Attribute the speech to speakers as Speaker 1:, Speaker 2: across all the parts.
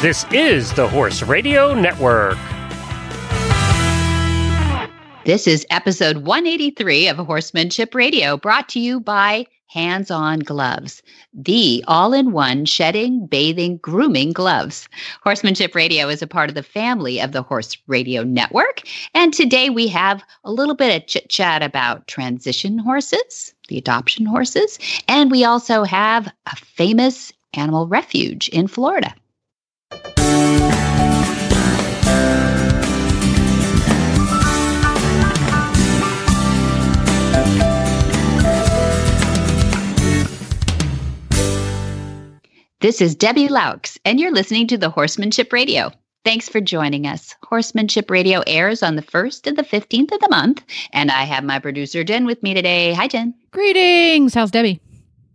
Speaker 1: This is the Horse Radio Network.
Speaker 2: This is episode 183 of Horsemanship Radio, brought to you by Hands On Gloves, the all in one shedding, bathing, grooming gloves. Horsemanship Radio is a part of the family of the Horse Radio Network. And today we have a little bit of chit chat about transition horses, the adoption horses, and we also have a famous animal refuge in Florida. This is Debbie Loucks, and you're listening to the Horsemanship Radio. Thanks for joining us. Horsemanship Radio airs on the 1st and the 15th of the month, and I have my producer Jen with me today. Hi, Jen.
Speaker 3: Greetings. How's Debbie?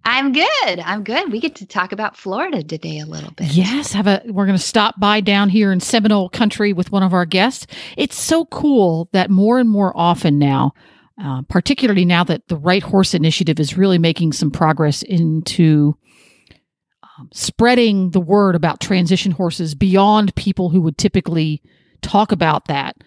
Speaker 2: I'm good. I'm good. We get to talk about Florida today a little bit.
Speaker 3: Yes, have a we're going to stop by down here in Seminole Country with one of our guests. It's so cool that more and more often now, uh, particularly now that the Right Horse Initiative is really making some progress into um, spreading the word about transition horses beyond people who would typically talk about that,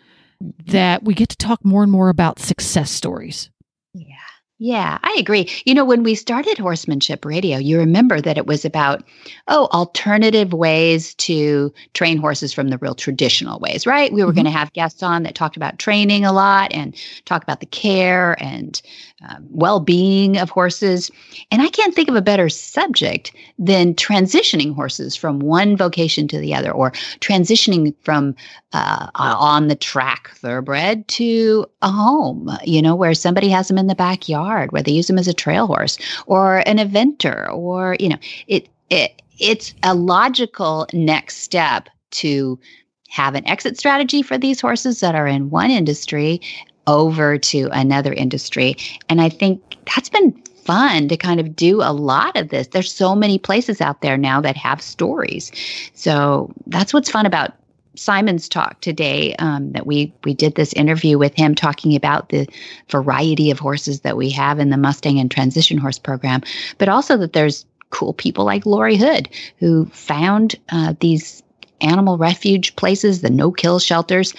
Speaker 3: that we get to talk more and more about success stories.
Speaker 2: Yeah. Yeah, I agree. You know, when we started Horsemanship Radio, you remember that it was about, oh, alternative ways to train horses from the real traditional ways, right? We were mm-hmm. going to have guests on that talked about training a lot and talk about the care and um, well being of horses. And I can't think of a better subject than transitioning horses from one vocation to the other or transitioning from uh, on the track thoroughbred to a home, you know, where somebody has them in the backyard, where they use them as a trail horse or an eventer or, you know, it, it it's a logical next step to have an exit strategy for these horses that are in one industry over to another industry. And I think that's been fun to kind of do a lot of this. There's so many places out there now that have stories. So that's what's fun about Simon's talk today um, that we we did this interview with him talking about the variety of horses that we have in the Mustang and Transition Horse program, but also that there's cool people like Laurie Hood who found uh, these animal refuge places, the no kill shelters,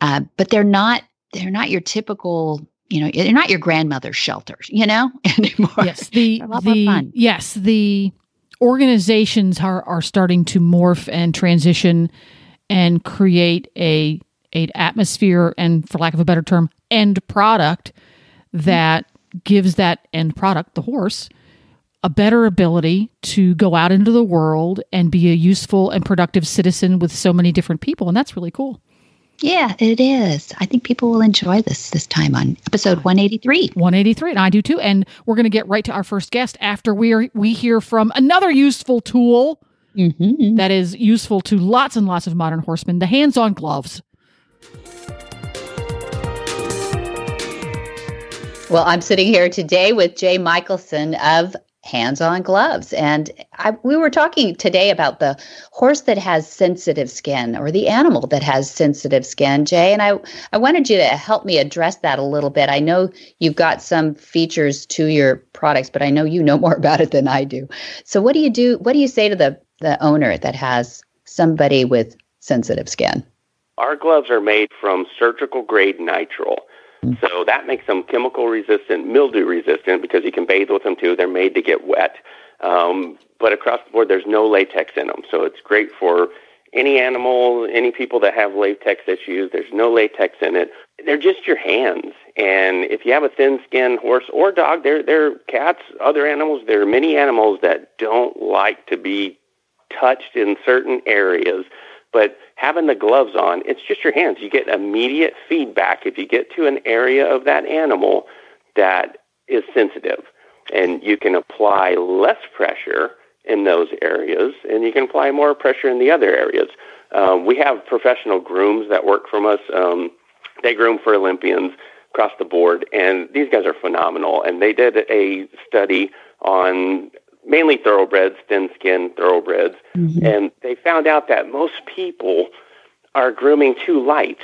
Speaker 2: uh, but they're not they're not your typical you know they're not your grandmother's shelters you know anymore.
Speaker 3: Yes the the yes the organizations are are starting to morph and transition and create a a atmosphere and for lack of a better term end product mm-hmm. that gives that end product the horse a better ability to go out into the world and be a useful and productive citizen with so many different people and that's really cool
Speaker 2: yeah, it is. I think people will enjoy this this time on episode 183.
Speaker 3: 183, and I do too. And we're going to get right to our first guest after we are, we hear from another useful tool mm-hmm. that is useful to lots and lots of modern horsemen: the hands-on gloves.
Speaker 2: Well, I'm sitting here today with Jay Michelson of hands on gloves. And I, we were talking today about the horse that has sensitive skin or the animal that has sensitive skin, Jay. And I, I wanted you to help me address that a little bit. I know you've got some features to your products, but I know you know more about it than I do. So what do you do? What do you say to the, the owner that has somebody with sensitive skin?
Speaker 4: Our gloves are made from surgical grade nitrile. So that makes them chemical resistant, mildew resistant because you can bathe with them too. They're made to get wet. Um, but across the board, there's no latex in them. So it's great for any animal, any people that have latex issues. There's no latex in it. They're just your hands. And if you have a thin skinned horse or dog, they're, they're cats, other animals, there are many animals that don't like to be touched in certain areas. But having the gloves on, it's just your hands. You get immediate feedback if you get to an area of that animal that is sensitive. And you can apply less pressure in those areas, and you can apply more pressure in the other areas. Um, we have professional grooms that work from us. Um, they groom for Olympians across the board, and these guys are phenomenal. And they did a study on mainly thoroughbreds, thin skinned thoroughbreds. Mm-hmm. And they found out that most people are grooming too light.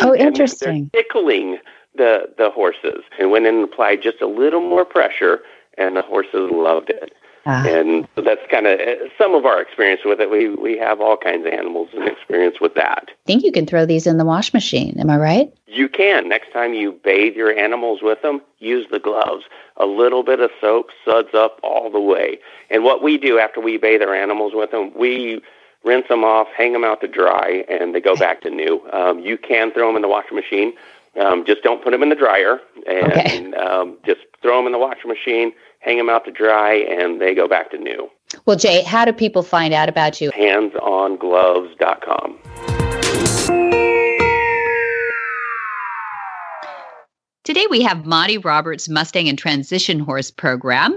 Speaker 2: Oh, interesting.
Speaker 4: they're tickling the, the horses and went in and applied just a little more pressure, and the horses loved it. Ah. And so that's kind of uh, some of our experience with it. We we have all kinds of animals and experience with that.
Speaker 2: I think you can throw these in the wash machine. Am I right?
Speaker 4: You can. Next time you bathe your animals with them, use the gloves. A little bit of soap suds up all the way. And what we do after we bathe our animals with them, we rinse them off, hang them out to dry, and they go back to new. Um, you can throw them in the washing machine. Um, just don't put them in the dryer, and okay. um, just throw them in the washing machine, hang them out to dry, and they go back to new.
Speaker 2: Well, Jay, how do people find out about you?
Speaker 4: Handsongloves.com.
Speaker 2: Today we have Monty Roberts Mustang and Transition Horse program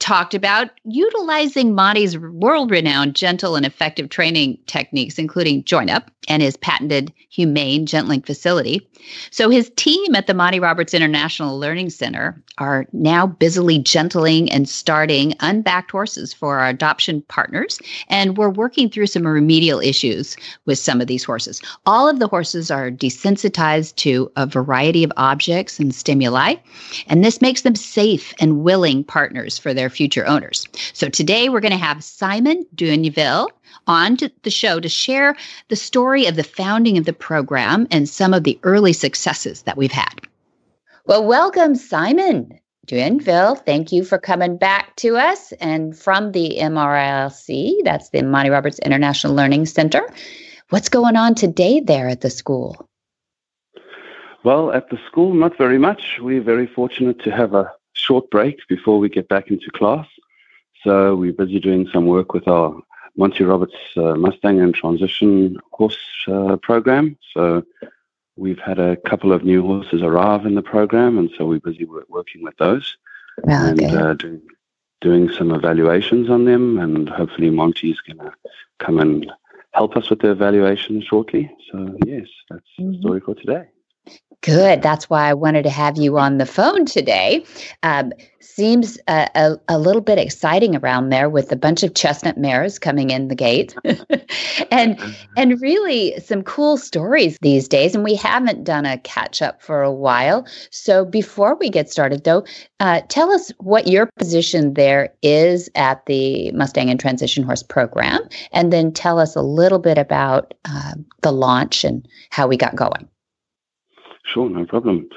Speaker 2: talked about utilizing Monty's world-renowned gentle and effective training techniques including join up and his patented humane gentling facility. So his team at the Monty Roberts International Learning Center are now busily gentling and starting unbacked horses for our adoption partners and we're working through some remedial issues with some of these horses. All of the horses are desensitized to a variety of objects and stimuli, and this makes them safe and willing partners for their future owners. So today we're going to have Simon Duinville on the show to share the story of the founding of the program and some of the early successes that we've had. Well, welcome, Simon. Duinville, thank you for coming back to us and from the MRLC, that's the Monty Roberts International Learning Center. What's going on today there at the school?
Speaker 5: Well, at the school, not very much. We're very fortunate to have a short break before we get back into class. So we're busy doing some work with our Monty Roberts uh, Mustang and Transition horse uh, program. So we've had a couple of new horses arrive in the program, and so we're busy working with those
Speaker 2: and uh,
Speaker 5: doing, doing some evaluations on them. And hopefully, Monty's going to come and help us with the evaluation shortly. So, yes, that's mm-hmm. the story for today.
Speaker 2: Good. That's why I wanted to have you on the phone today. Um, seems a, a, a, little bit exciting around there with a bunch of chestnut mares coming in the gate, and and really some cool stories these days. And we haven't done a catch up for a while. So before we get started, though, uh, tell us what your position there is at the Mustang and Transition Horse program, and then tell us a little bit about uh, the launch and how we got going.
Speaker 5: Sure, no problem.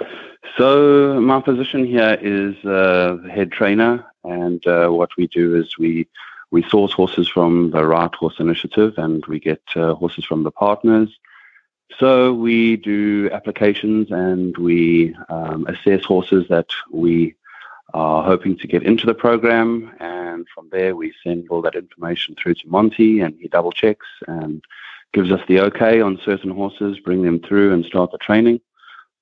Speaker 5: So my position here is uh, head trainer, and uh, what we do is we we source horses from the Right Horse Initiative, and we get uh, horses from the partners. So we do applications and we um, assess horses that we are hoping to get into the program, and from there we send all that information through to Monty, and he double checks and gives us the okay on certain horses, bring them through, and start the training.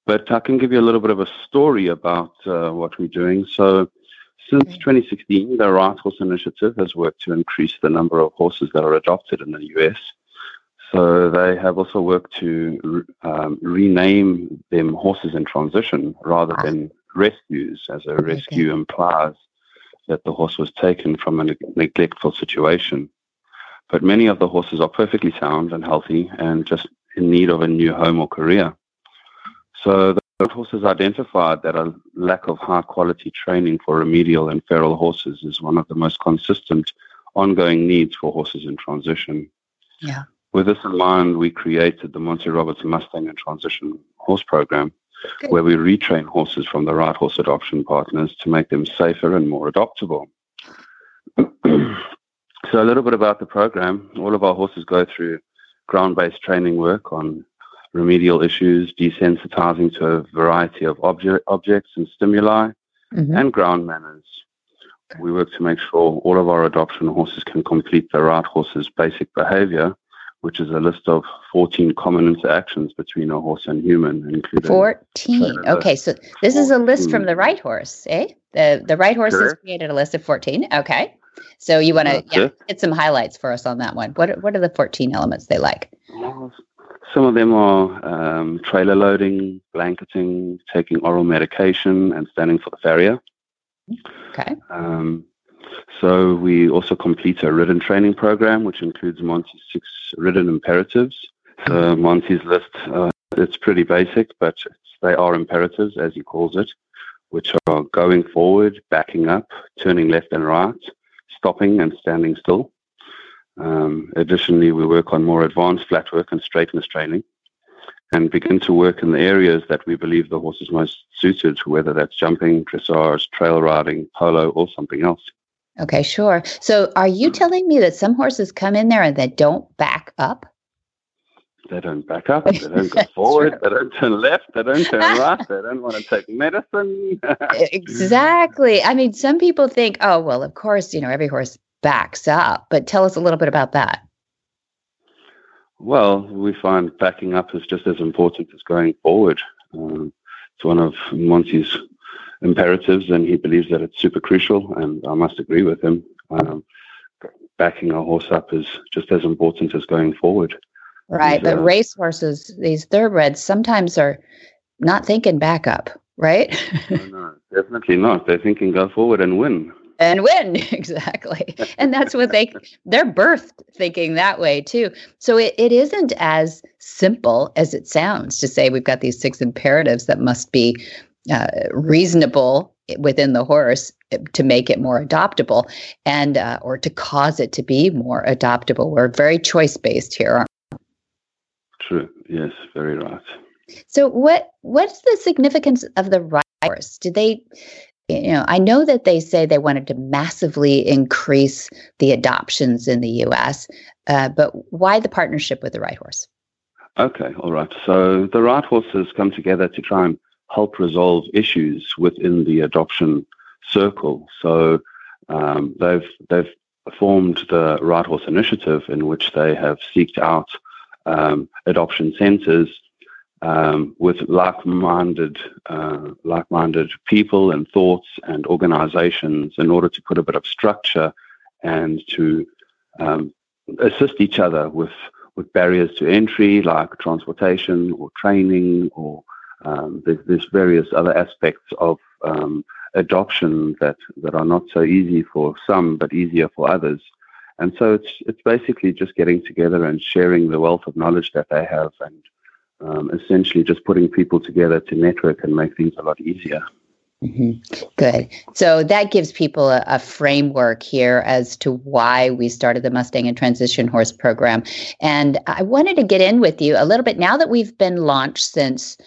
Speaker 5: But I can give you a little bit of a story about uh, what we're doing. So, since 2016, the Right Horse Initiative has worked to increase the number of horses that are adopted in the US. So, they have also worked to um, rename them horses in transition rather than rescues, as a rescue implies that the horse was taken from a neglectful situation. But many of the horses are perfectly sound and healthy and just in need of a new home or career. So the horses identified that a lack of high quality training for remedial and feral horses is one of the most consistent ongoing needs for horses in transition.
Speaker 2: Yeah.
Speaker 5: With this in mind, we created the Monty Roberts Mustang and Transition Horse Program, Good. where we retrain horses from the right horse adoption partners to make them safer and more adoptable. so, a little bit about the program. All of our horses go through ground based training work on remedial issues, desensitizing to a variety of object, objects and stimuli, mm-hmm. and ground manners. We work to make sure all of our adoption horses can complete the right horse's basic behavior, which is a list of 14 common interactions between a horse and human, including
Speaker 2: 14. Okay, so this is a list from the right horse, eh? The the right horse has created a list of 14. Okay. So you want to yeah, get some highlights for us on that one. What what are the 14 elements they like?
Speaker 5: Some of them are um, trailer loading, blanketing, taking oral medication, and standing for the farrier.
Speaker 2: Okay.
Speaker 5: Um, so we also complete a ridden training program, which includes Monty's six ridden imperatives. So mm-hmm. Monty's list, uh, it's pretty basic, but they are imperatives, as he calls it, which are going forward, backing up, turning left and right, stopping and standing still. Um, additionally, we work on more advanced flat work and straightness training and begin to work in the areas that we believe the horse is most suited, to, whether that's jumping, dressage, trail riding, polo, or something else.
Speaker 2: Okay, sure. So are you telling me that some horses come in there and they don't back up?
Speaker 5: They don't back up. They don't go forward. They don't turn left. They don't turn right. They don't want to take medicine.
Speaker 2: exactly. I mean, some people think, oh, well, of course, you know, every horse backs up. But tell us a little bit about that.
Speaker 5: Well, we find backing up is just as important as going forward. Um, it's one of Monty's imperatives, and he believes that it's super crucial, and I must agree with him. Um, backing a horse up is just as important as going forward.
Speaker 2: Right, but uh, race horses, these thoroughbreds, sometimes are not thinking backup, right?
Speaker 5: no, no, definitely not. They're thinking go forward and win
Speaker 2: and win. Exactly. And that's what they they're birthed thinking that way too. So it, it isn't as simple as it sounds to say we've got these six imperatives that must be uh, reasonable within the horse to make it more adoptable and uh, or to cause it to be more adoptable. We're very choice based here
Speaker 5: true. Yes very right.
Speaker 2: So what what's the significance of the right horse? Did they you know, I know that they say they wanted to massively increase the adoptions in the U.S., uh, but why the partnership with the Right Horse?
Speaker 5: Okay, all right. So the Right Horse has come together to try and help resolve issues within the adoption circle. So um, they've they've formed the Right Horse Initiative, in which they have seeked out um, adoption centres um, with like-minded, uh, like-minded people and thoughts and organizations in order to put a bit of structure and to um, assist each other with with barriers to entry like transportation or training or um, there's, there's, various other aspects of um, adoption that, that are not so easy for some but easier for others. And so it's it's basically just getting together and sharing the wealth of knowledge that they have and um, essentially just putting people together to network and make things a lot easier.
Speaker 2: Mm-hmm. Good. So that gives people a, a, framework here as to why we started the Mustang and Transition Horse program. And I wanted to get in with you a little bit now that we've been launched since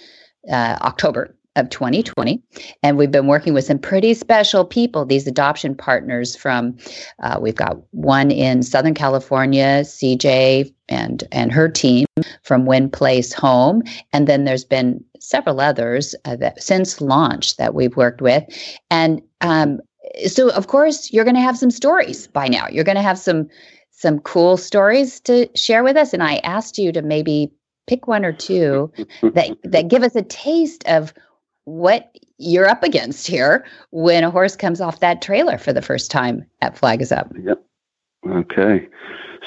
Speaker 2: uh, October of 2020. And we've been working with some pretty special people, these adoption partners from, uh, we've got one in Southern California, CJ and, and her team from Win Place Home. And then there's been several others uh, that since launch that we've worked with. And um, so, of course, you're going to have some stories by now. You're going to have some some cool stories to share with us. And I asked you to maybe pick one or two that that give us a taste of what you're up against here when a horse comes off that trailer for the first time at Flag is Up.
Speaker 5: Yep. Okay.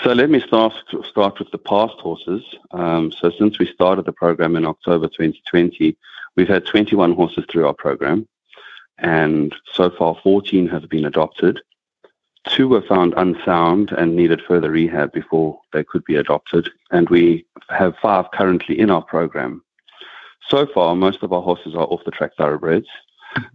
Speaker 5: So let me start start with the past horses. Um, so since we started the program in October 2020, we've had 21 horses through our program, and so far 14 have been adopted. Two were found unsound and needed further rehab before they could be adopted, and we have five currently in our program. So far, most of our horses are off the track thoroughbreds.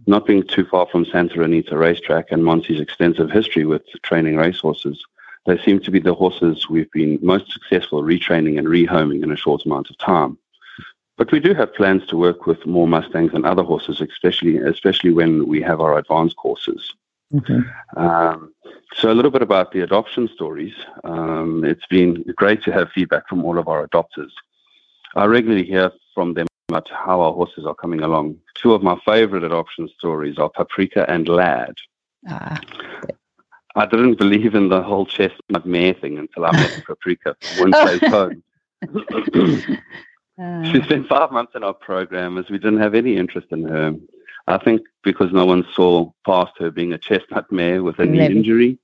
Speaker 5: Not being too far from Santa Anita racetrack and Monty's extensive history with training racehorses, they seem to be the horses we've been most successful retraining and rehoming in a short amount of time. But we do have plans to work with more Mustangs and other horses, especially especially when we have our advanced courses. Okay. Um, so a little bit about the adoption stories. Um, it's been great to have feedback from all of our adopters. I regularly hear from them about how our horses are coming along. Two of my favorite adoption stories are Paprika and Lad. Ah. I didn't believe in the whole chestnut mare thing until I met Paprika from place home. uh. She spent five months in our program as we didn't have any interest in her. I think because no one saw past her being a chestnut mare with a knee injury.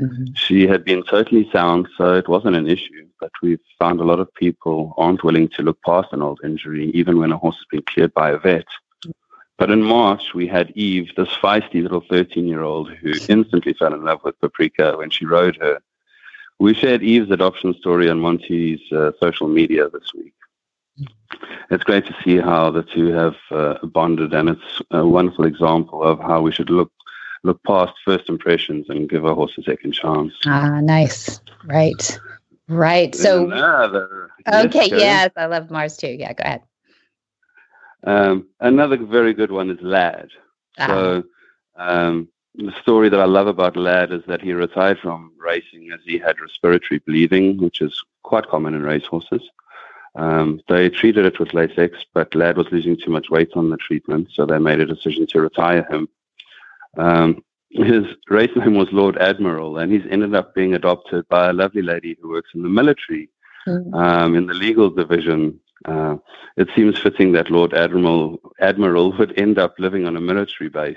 Speaker 5: Mm-hmm. She had been totally sound, so it wasn't an issue. But we've found a lot of people aren't willing to look past an old injury, even when a horse has been cleared by a vet. But in March, we had Eve, this feisty little 13 year old who instantly fell in love with Paprika when she rode her. We shared Eve's adoption story on Monty's uh, social media this week. It's great to see how the two have uh, bonded, and it's a wonderful example of how we should look look past first impressions and give a horse a second chance.
Speaker 2: Ah, nice. Right. Right. So, another, okay, yes, yes, I love Mars too. Yeah, go ahead.
Speaker 5: Um, another very good one is Lad. Ah. So, um, the story that I love about Lad is that he retired from racing as he had respiratory bleeding, which is quite common in racehorses. Um, they treated it with Lasix, but Lad was losing too much weight on the treatment, so they made a decision to retire him. Um, his race name was Lord Admiral, and he's ended up being adopted by a lovely lady who works in the military mm-hmm. um, in the legal division. Uh, it seems fitting that Lord Admiral Admiral would end up living on a military base.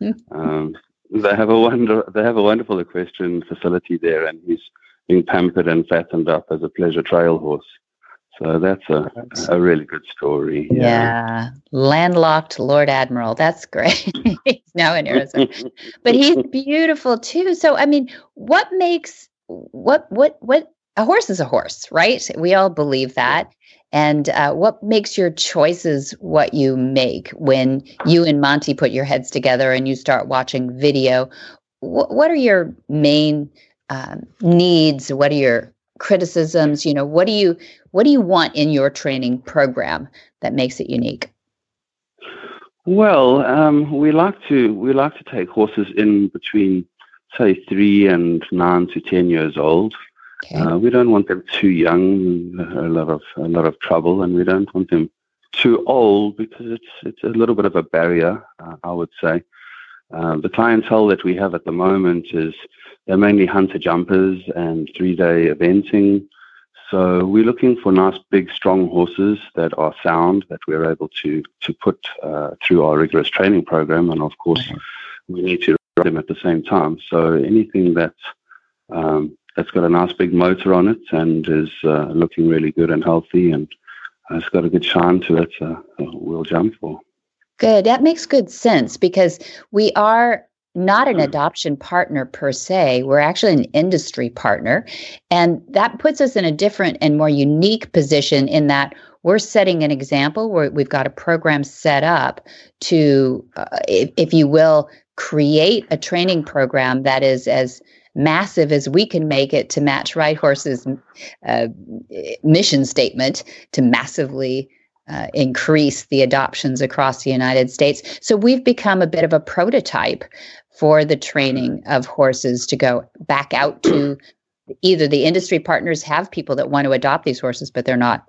Speaker 5: Mm-hmm. Um, they have a wonder. They have a wonderful equestrian facility there, and he's being pampered and fattened up as a pleasure trail horse. So that's a, a really good story.
Speaker 2: Yeah. yeah. Landlocked Lord Admiral. That's great. he's now in Arizona. but he's beautiful too. So I mean, what makes what what what a horse is a horse, right? We all believe that. And uh, what makes your choices what you make when you and Monty put your heads together and you start watching video? Wh- what are your main um, needs? What are your criticisms? You know, what do you what do you want in your training program that makes it unique?
Speaker 5: Well, um, we like to we like to take horses in between, say, three and nine to ten years old. Okay. Uh, we don't want them too young, a lot of a lot of trouble, and we don't want them too old because it's it's a little bit of a barrier, uh, I would say. Uh, the clientele that we have at the moment is they're mainly hunter jumpers and three day eventing. So we're looking for nice, big, strong horses that are sound that we're able to to put uh, through our rigorous training program, and of course, we need to ride them at the same time. So anything that um, that's got a nice big motor on it and is uh, looking really good and healthy and it's got a good shine to it, uh, we'll jump for.
Speaker 2: Good. That makes good sense because we are not an hmm. adoption partner per se. We're actually an industry partner. And that puts us in a different and more unique position in that we're setting an example where we've got a program set up to, uh, if, if you will, create a training program that is as massive as we can make it to match Right Horse's uh, mission statement to massively uh, increase the adoptions across the United States. So we've become a bit of a prototype for the training of horses to go back out to either the industry partners have people that want to adopt these horses, but they're not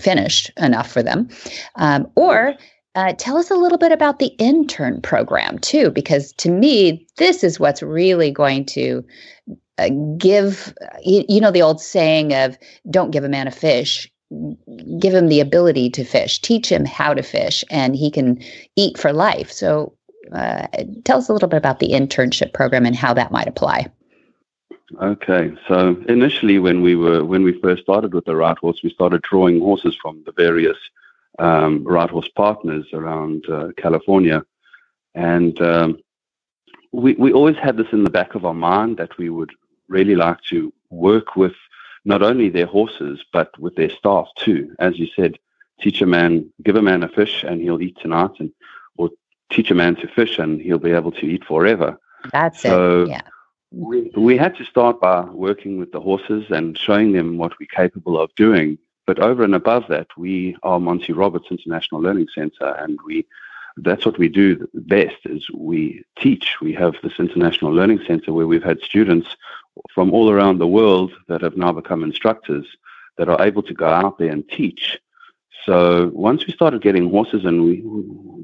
Speaker 2: finished enough for them, um, or uh, tell us a little bit about the intern program too, because to me, this is what's really going to uh, give, you, you know, the old saying of don't give a man a fish, give him the ability to fish, teach him how to fish, and he can eat for life. So uh, tell us a little bit about the internship program and how that might apply.
Speaker 5: Okay, so initially, when we were when we first started with the right horse, we started drawing horses from the various um, right horse partners around uh, California. And um, we, we always had this in the back of our mind that we would really like to work with not only their horses, but with their staff too. As you said, teach a man, give a man a fish and he'll eat tonight, and or teach a man to fish and he'll be able to eat forever.
Speaker 2: That's so it. Yeah.
Speaker 5: We, we had to start by working with the horses and showing them what we're capable of doing but over and above that, we are Monty Roberts International Learning Center, and we that's what we do best is we teach. We have this international learning center where we've had students from all around the world that have now become instructors that are able to go out there and teach. So once we started getting horses and we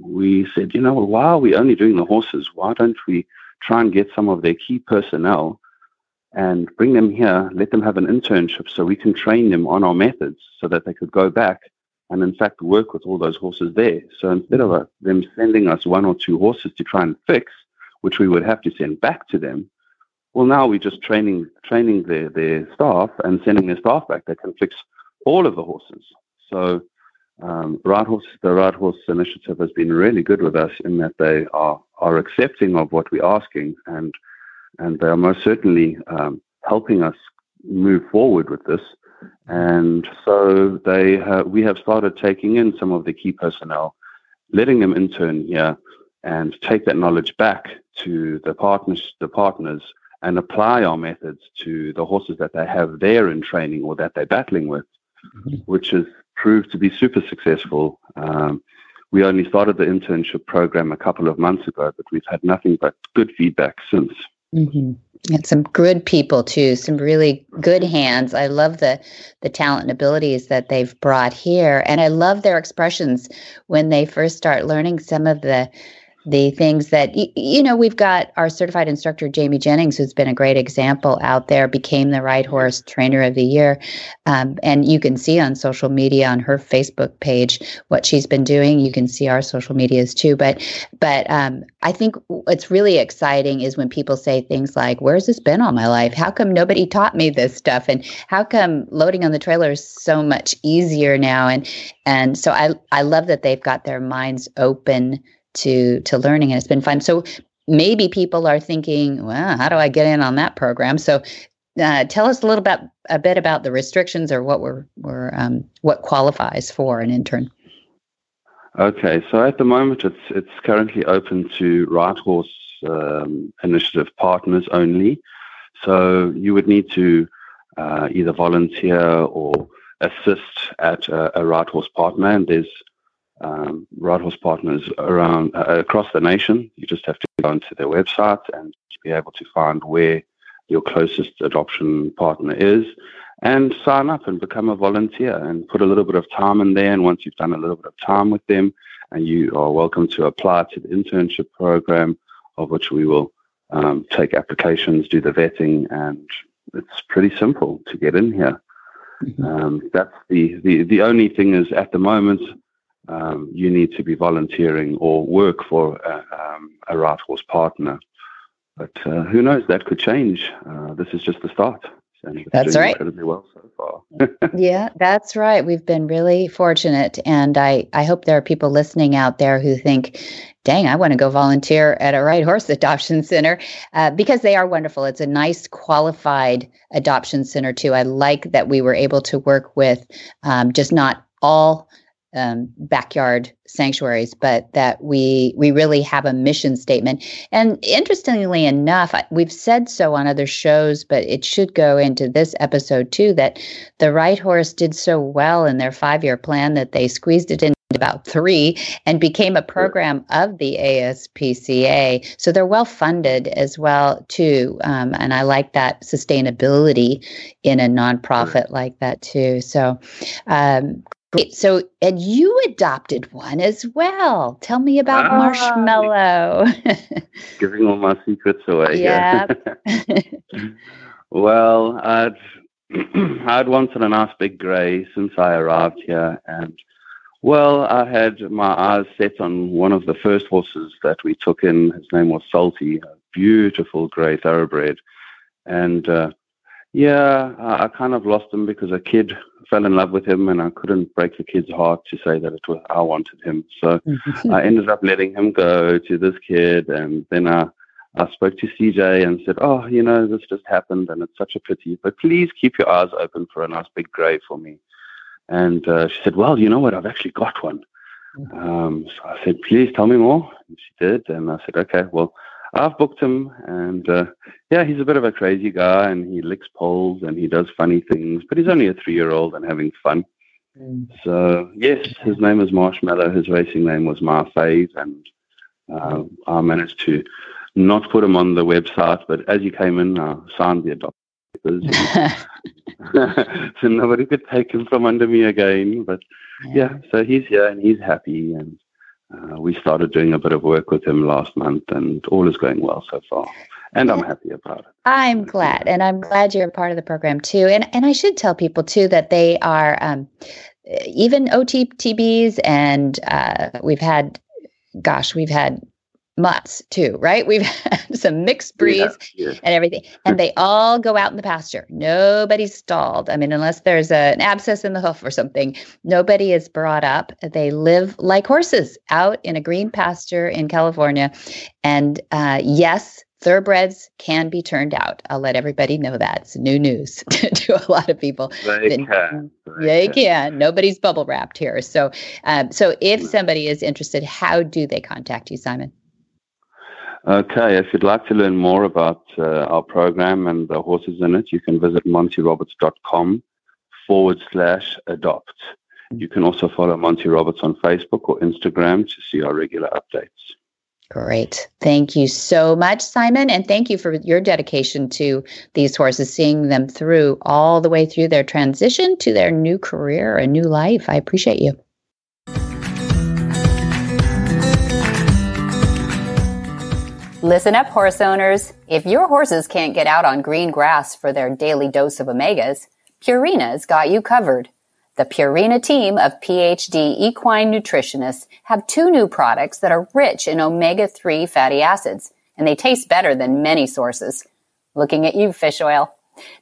Speaker 5: we said, you know, well, why are we only doing the horses? Why don't we try and get some of their key personnel and bring them here, let them have an internship so we can train them on our methods so that they could go back and, in fact, work with all those horses there. So instead of uh, them sending us one or two horses to try and fix, which we would have to send back to them, well, now we're just training training their, their staff and sending their staff back. They can fix all of the horses. So um, Right Horse, the Right Horse Initiative has been really good with us in that they are, are accepting of what we're asking and and they are most certainly um, helping us move forward with this. And so they we have started taking in some of the key personnel, letting them intern here, and take that knowledge back to the partners, the partners, and apply our methods to the horses that they have there in training or that they're battling with, mm-hmm. which has proved to be super successful. Um, we only started the internship program a couple of months ago, but we've had nothing but good feedback since.
Speaker 2: Mm-hmm. And some good people too, some really good hands. I love the the talent and abilities that they've brought here, and I love their expressions when they first start learning some of the the things that you know we've got our certified instructor jamie jennings who's been a great example out there became the right horse trainer of the year. Um, and you can see on social media on her facebook page what she's been doing. You can see our social medias too. But but um, i think what's really exciting is when people say things like where's this been all my life? How come nobody taught me this stuff? And how come loading on the trailer is so much easier now? And and so i i love that they've got their minds open to to learning and it's been fun. So maybe people are thinking well how do i get in on that program? So uh, tell us a little bit a bit about the restrictions or what we're, we're um, what qualifies for an intern.
Speaker 5: Okay so at the moment it's it's currently open to right horse um, initiative partners only. So you would need to uh, either volunteer or assist at a, a right horse partner and there's um, right horse partners around uh, across the nation. You just have to go onto their website and be able to find where your closest adoption partner is and sign up and become a volunteer and put a little bit of time in there. And once you've done a little bit of time with them, and you are welcome to apply to the internship program, of which we will um, take applications, do the vetting, and it's pretty simple to get in here. Mm-hmm. Um, that's the, the the only thing is at the moment you need to be volunteering or work for a, um, a right horse partner. But uh, who knows? That could change. Uh, this is just the start.
Speaker 2: that's right.
Speaker 5: Incredibly well so far.
Speaker 2: yeah, that's right. We've been really fortunate, and I I hope there are people listening out there who think, "Dang, I want to go volunteer at a right horse adoption center," uh, because they are wonderful. It's a nice, qualified adoption center too. I like that we were able to work with um, just not all um, backyard sanctuaries, but that we we really have a mission statement. And interestingly enough, we've said so on other shows, but it should go into this episode too. That the Right Horse did so well in their five year plan that they squeezed it in about three and became a program of the ASPCA. So they're well funded as well too, um, and I like that sustainability in a nonprofit like that too. So um, Great. So, and you adopted one as well. Tell me about ah, Marshmallow.
Speaker 5: giving all my secrets away. Yeah. well, I'd I'd wanted a nice big grey since I arrived here, and well, I had my eyes set on one of the first horses that we took in. His name was Salty, a beautiful grey thoroughbred, and uh, yeah, I, I kind of lost him because a kid fell in love with him, and I couldn't break the kid's heart to say that it was I wanted him. So I ended up letting him go to this kid, and then I I spoke to CJ and said, "Oh, you know, this just happened, and it's such a pity, but please keep your eyes open for a nice big grave for me." And uh, she said, "Well, you know what? I've actually got one." Um, so I said, "Please tell me more." And she did, and I said, "Okay, well." I've booked him, and uh, yeah, he's a bit of a crazy guy, and he licks poles and he does funny things, but he's only a three-year-old and having fun. Mm. So yes, his name is Marshmallow. His racing name was Marfave, and uh, I managed to not put him on the website, but as he came in, I signed the adoption papers. so nobody could take him from under me again. But yeah, so he's here and he's happy, and uh, we started doing a bit of work with him last month, and all is going well so far. And I'm happy about it.
Speaker 2: I'm glad, and I'm glad you're a part of the program too. And and I should tell people too that they are um, even OTTBs, and uh, we've had, gosh, we've had mutts too, right? We've had some mixed breeds yeah, yeah. and everything, and they all go out in the pasture. Nobody's stalled. I mean, unless there's a, an abscess in the hoof or something, nobody is brought up. They live like horses out in a green pasture in California. And uh, yes, thoroughbreds can be turned out. I'll let everybody know that. It's new news to a lot of people.
Speaker 5: They can.
Speaker 2: They, can. can. Nobody's bubble wrapped here. So, um, so if somebody is interested, how do they contact you, Simon?
Speaker 5: Okay, if you'd like to learn more about uh, our program and the horses in it, you can visit montyroberts.com forward slash adopt. You can also follow Monty Roberts on Facebook or Instagram to see our regular updates.
Speaker 2: Great. Thank you so much, Simon. And thank you for your dedication to these horses, seeing them through all the way through their transition to their new career, a new life. I appreciate you.
Speaker 6: Listen up, horse owners. If your horses can't get out on green grass for their daily dose of omegas, Purina's got you covered. The Purina team of PhD equine nutritionists have two new products that are rich in omega-3 fatty acids, and they taste better than many sources. Looking at you, fish oil.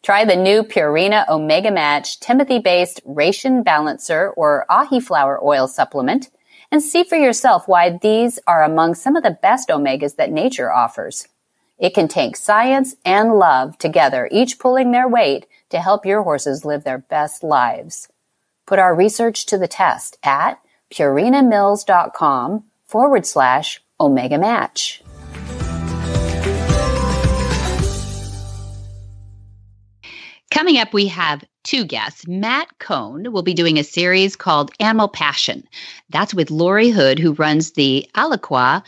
Speaker 6: Try the new Purina Omega Match Timothy-based Ration Balancer or Ahiflower oil supplement and see for yourself why these are among some of the best omegas that nature offers. It can take science and love together, each pulling their weight to help your horses live their best lives. Put our research to the test at purinamills.com forward slash omega match.
Speaker 2: Coming up, we have two guests. Matt Cohn will be doing a series called Animal Passion. That's with Laurie Hood, who runs the Alaqua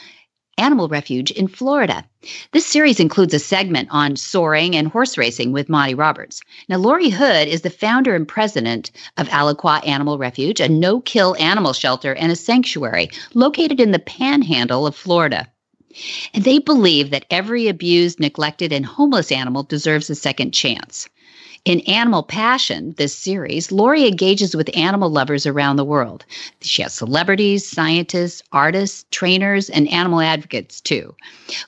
Speaker 2: Animal Refuge in Florida. This series includes a segment on soaring and horse racing with Monty Roberts. Now, Laurie Hood is the founder and president of Alaqua Animal Refuge, a no kill animal shelter and a sanctuary located in the panhandle of Florida. And they believe that every abused, neglected, and homeless animal deserves a second chance. In Animal Passion, this series, Laurie engages with animal lovers around the world. She has celebrities, scientists, artists, trainers, and animal advocates too.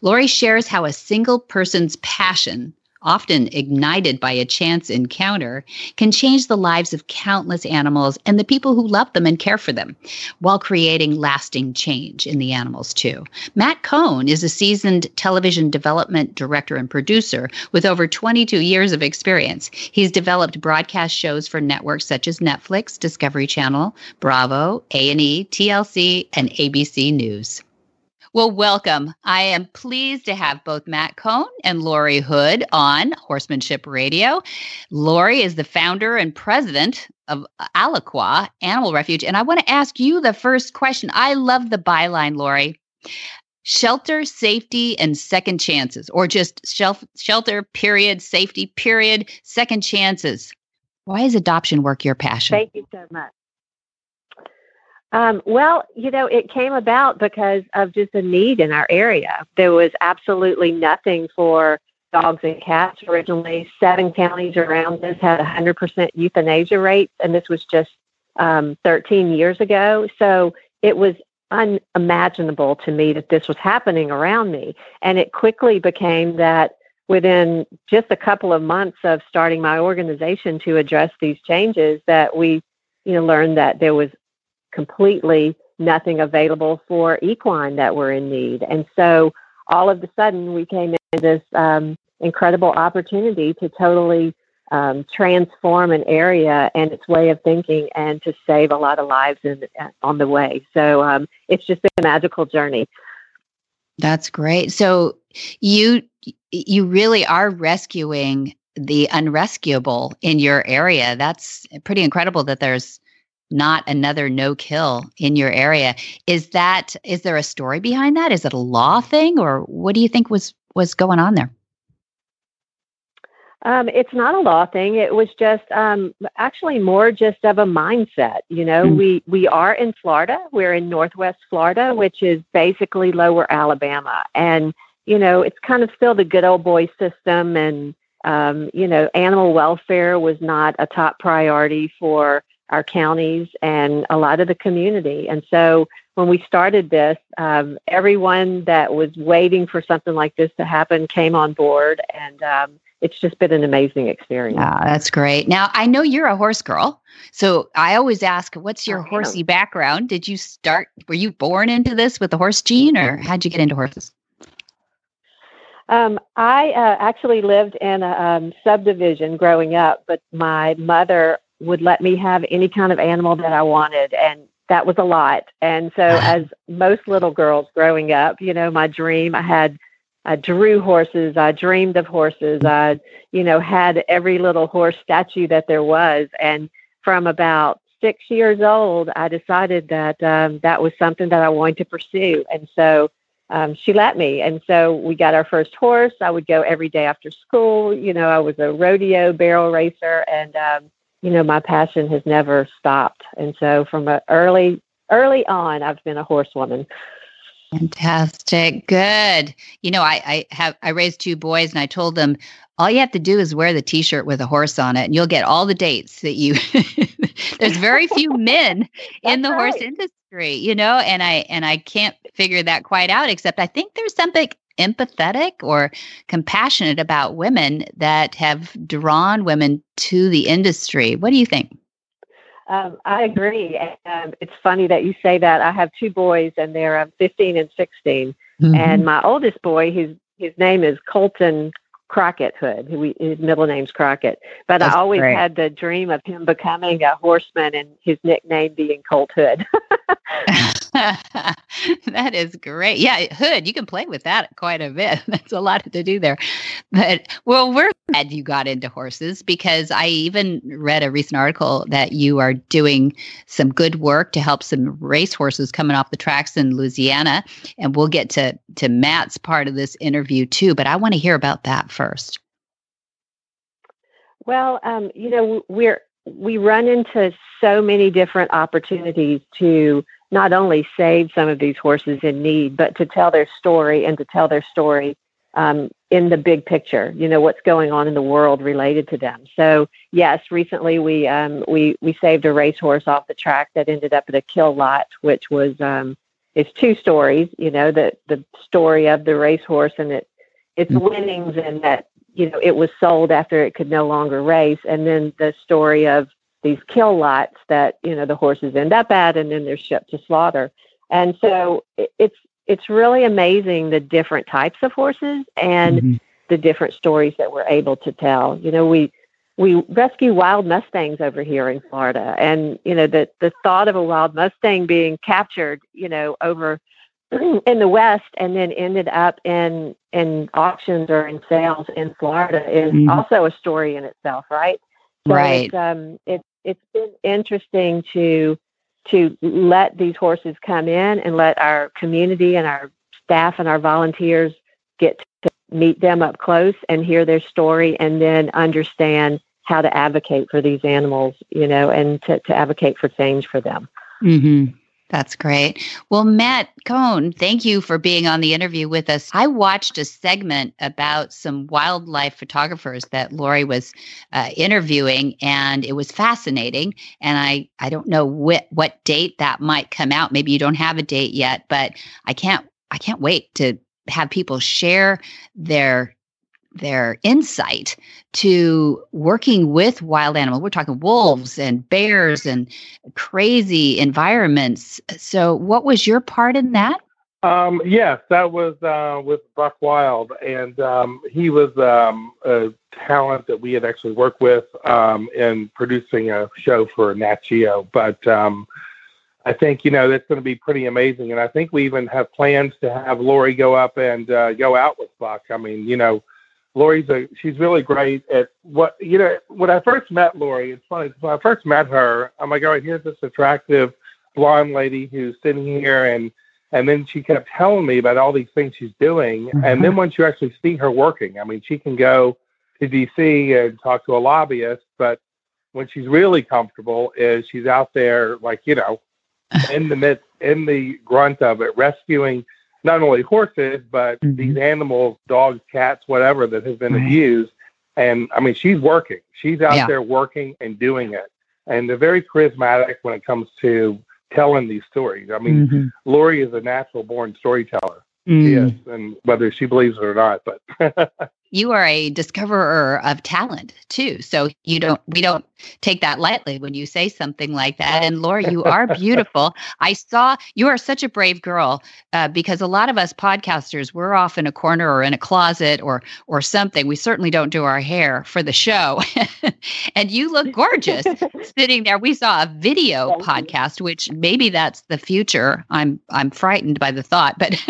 Speaker 2: Laurie shares how a single person's passion often ignited by a chance encounter, can change the lives of countless animals and the people who love them and care for them, while creating lasting change in the animals too. Matt Cohn is a seasoned television development director and producer with over 22 years of experience. He's developed broadcast shows for networks such as Netflix, Discovery Channel, Bravo, A&E, TLC, and ABC News. Well, welcome. I am pleased to have both Matt Cohn and Laurie Hood on Horsemanship Radio. Laurie is the founder and president of Alaqua Animal Refuge. And I want to ask you the first question. I love the byline, Laurie. Shelter, safety, and second chances, or just shelf, shelter, period, safety, period, second chances. Why is adoption work your passion?
Speaker 7: Thank you so much. Um, well, you know, it came about because of just a need in our area. There was absolutely nothing for dogs and cats originally. Seven counties around us had 100% euthanasia rates, and this was just um, 13 years ago. So it was unimaginable to me that this was happening around me. And it quickly became that within just a couple of months of starting my organization to address these changes that we you know learned that there was completely nothing available for equine that were in need. And so all of a sudden, we came in this um, incredible opportunity to totally um, transform an area and its way of thinking and to save a lot of lives in, uh, on the way. So um, it's just been a magical journey.
Speaker 2: That's great. So you you really are rescuing the unrescuable in your area. That's pretty incredible that there's not another no kill in your area. Is that is there a story behind that? Is it a law thing or what do you think was was going on there?
Speaker 7: Um, it's not a law thing. It was just um, actually more just of a mindset. You know, mm. we we are in Florida. We're in Northwest Florida, which is basically Lower Alabama, and you know, it's kind of still the good old boy system, and um, you know, animal welfare was not a top priority for our counties and a lot of the community. And so when we started this, um, everyone that was waiting for something like this to happen came on board, and um, it's just been an amazing experience.
Speaker 2: Yeah, that's great. Now I know you're a horse girl, so I always ask, "What's your horsey background? Did you start? Were you born into this with the horse gene, or how'd you get into horses?"
Speaker 7: Um, I uh, actually lived in a um, subdivision growing up, but my mother would let me have any kind of animal that I wanted. And that was a lot. And so, as most little girls growing up, you know, my dream, I had I drew horses. I dreamed of horses. I, you know, had every little horse statue that there was. And from about six years old, I decided that um, that was something that I wanted to pursue. And so um, she let me. And so we got our first horse. I would go every day after school. You know, I was a rodeo barrel racer, and um, you know, my passion has never stopped. And so from a early early on, I've been a horsewoman.
Speaker 2: Fantastic. Good. You know, I, I have I raised two boys and I told them all you have to do is wear the t-shirt with a horse on it and you'll get all the dates that you there's very few men in the right. horse industry, you know, and I and I can't figure that quite out except I think there's something empathetic or compassionate about women that have drawn women to the industry. What do you think?
Speaker 7: Um, I agree. Um, it's funny that you say that. I have two boys, and they're uh, 15 and 16. Mm-hmm. And my oldest boy, his his name is Colton Crockett Hood. We, his middle name's Crockett. But That's I always great. had the dream of him becoming a horseman and his nickname being Colt Hood.
Speaker 2: that is great. Yeah, Hood, you can play with that quite a bit. That's a lot to do there. But well, we're glad you got into horses because I even read a recent article that you are doing some good work to help some race horses coming off the tracks in Louisiana. And we'll get to to Matt's part of this interview too. But I want to hear about that first.
Speaker 7: Well, um, you know, we're we run into so many different opportunities to not only save some of these horses in need, but to tell their story and to tell their story um, in the big picture. You know what's going on in the world related to them. So yes, recently we um, we we saved a racehorse off the track that ended up at a kill lot, which was um, it's two stories. You know the the story of the racehorse and it its mm-hmm. winnings and that you know it was sold after it could no longer race, and then the story of these kill lots that you know the horses end up at, and then they're shipped to slaughter. And so it's it's really amazing the different types of horses and mm-hmm. the different stories that we're able to tell. You know, we we rescue wild mustangs over here in Florida, and you know the the thought of a wild mustang being captured, you know, over in the West and then ended up in in auctions or in sales in Florida is mm-hmm. also a story in itself, right?
Speaker 2: So right.
Speaker 7: It's, um, it's it's been interesting to to let these horses come in and let our community and our staff and our volunteers get to meet them up close and hear their story and then understand how to advocate for these animals, you know, and to, to advocate for change for them.
Speaker 2: Mm-hmm. That's great. Well, Matt Cohn, thank you for being on the interview with us. I watched a segment about some wildlife photographers that Laurie was uh, interviewing, and it was fascinating. And I, I don't know what, what date that might come out. Maybe you don't have a date yet, but I can't I can't wait to have people share their their insight to working with wild animals. We're talking wolves and bears and crazy environments. So, what was your part in that?
Speaker 8: Um, yes, that was uh, with Buck Wild, and um, he was um, a talent that we had actually worked with um, in producing a show for Nat Geo. But um, I think you know that's going to be pretty amazing, and I think we even have plans to have Laurie go up and uh, go out with Buck. I mean, you know Laurie's a she's really great at what you know. When I first met Laurie, it's funny. When I first met her, I'm like, all right, here's this attractive blonde lady who's sitting here, and and then she kept telling me about all these things she's doing, mm-hmm. and then once you actually see her working, I mean, she can go to DC and talk to a lobbyist, but when she's really comfortable, is she's out there like you know, in the midst, in the grunt of it, rescuing not only horses but mm-hmm. these animals, dogs, cats, whatever that have been abused. And I mean, she's working. She's out yeah. there working and doing it. And they're very charismatic when it comes to telling these stories. I mean, mm-hmm. Laurie is a natural born storyteller. Mm. Yes, and whether she believes it or not, but
Speaker 2: you are a discoverer of talent too. So you don't we don't take that lightly when you say something like that. And Laura, you are beautiful. I saw you are such a brave girl uh, because a lot of us podcasters we're off in a corner or in a closet or or something. We certainly don't do our hair for the show. and you look gorgeous sitting there. We saw a video Thank podcast, you. which maybe that's the future. I'm I'm frightened by the thought, but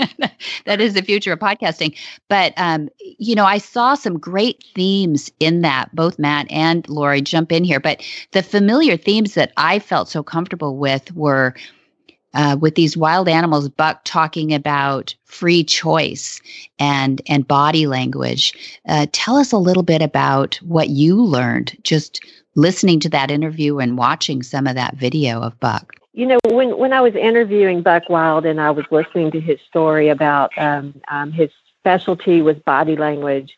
Speaker 2: that is the future of podcasting. But um, you know, I saw some great themes in that. Both Matt and Laurie jump in here, but the familiar themes that I felt so comfortable with were. Uh, with these wild animals, Buck talking about free choice and and body language. Uh, tell us a little bit about what you learned just listening to that interview and watching some of that video of Buck.
Speaker 7: You know, when when I was interviewing Buck Wild and I was listening to his story about um, um, his specialty was body language,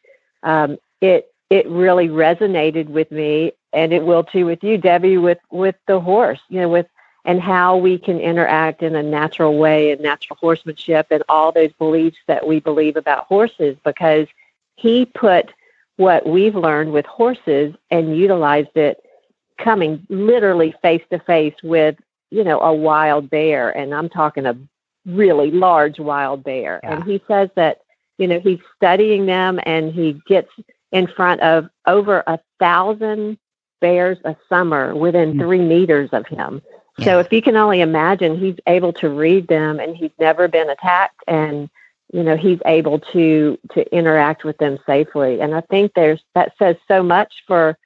Speaker 7: um, it it really resonated with me, and it will too with you, Debbie, with with the horse. You know, with and how we can interact in a natural way and natural horsemanship and all those beliefs that we believe about horses because he put what we've learned with horses and utilized it coming literally face to face with you know a wild bear and i'm talking a really large wild bear yeah. and he says that you know he's studying them and he gets in front of over a thousand bears a summer within mm-hmm. three meters of him yeah. so if you can only imagine he's able to read them and he's never been attacked and you know he's able to to interact with them safely and i think there's that says so much for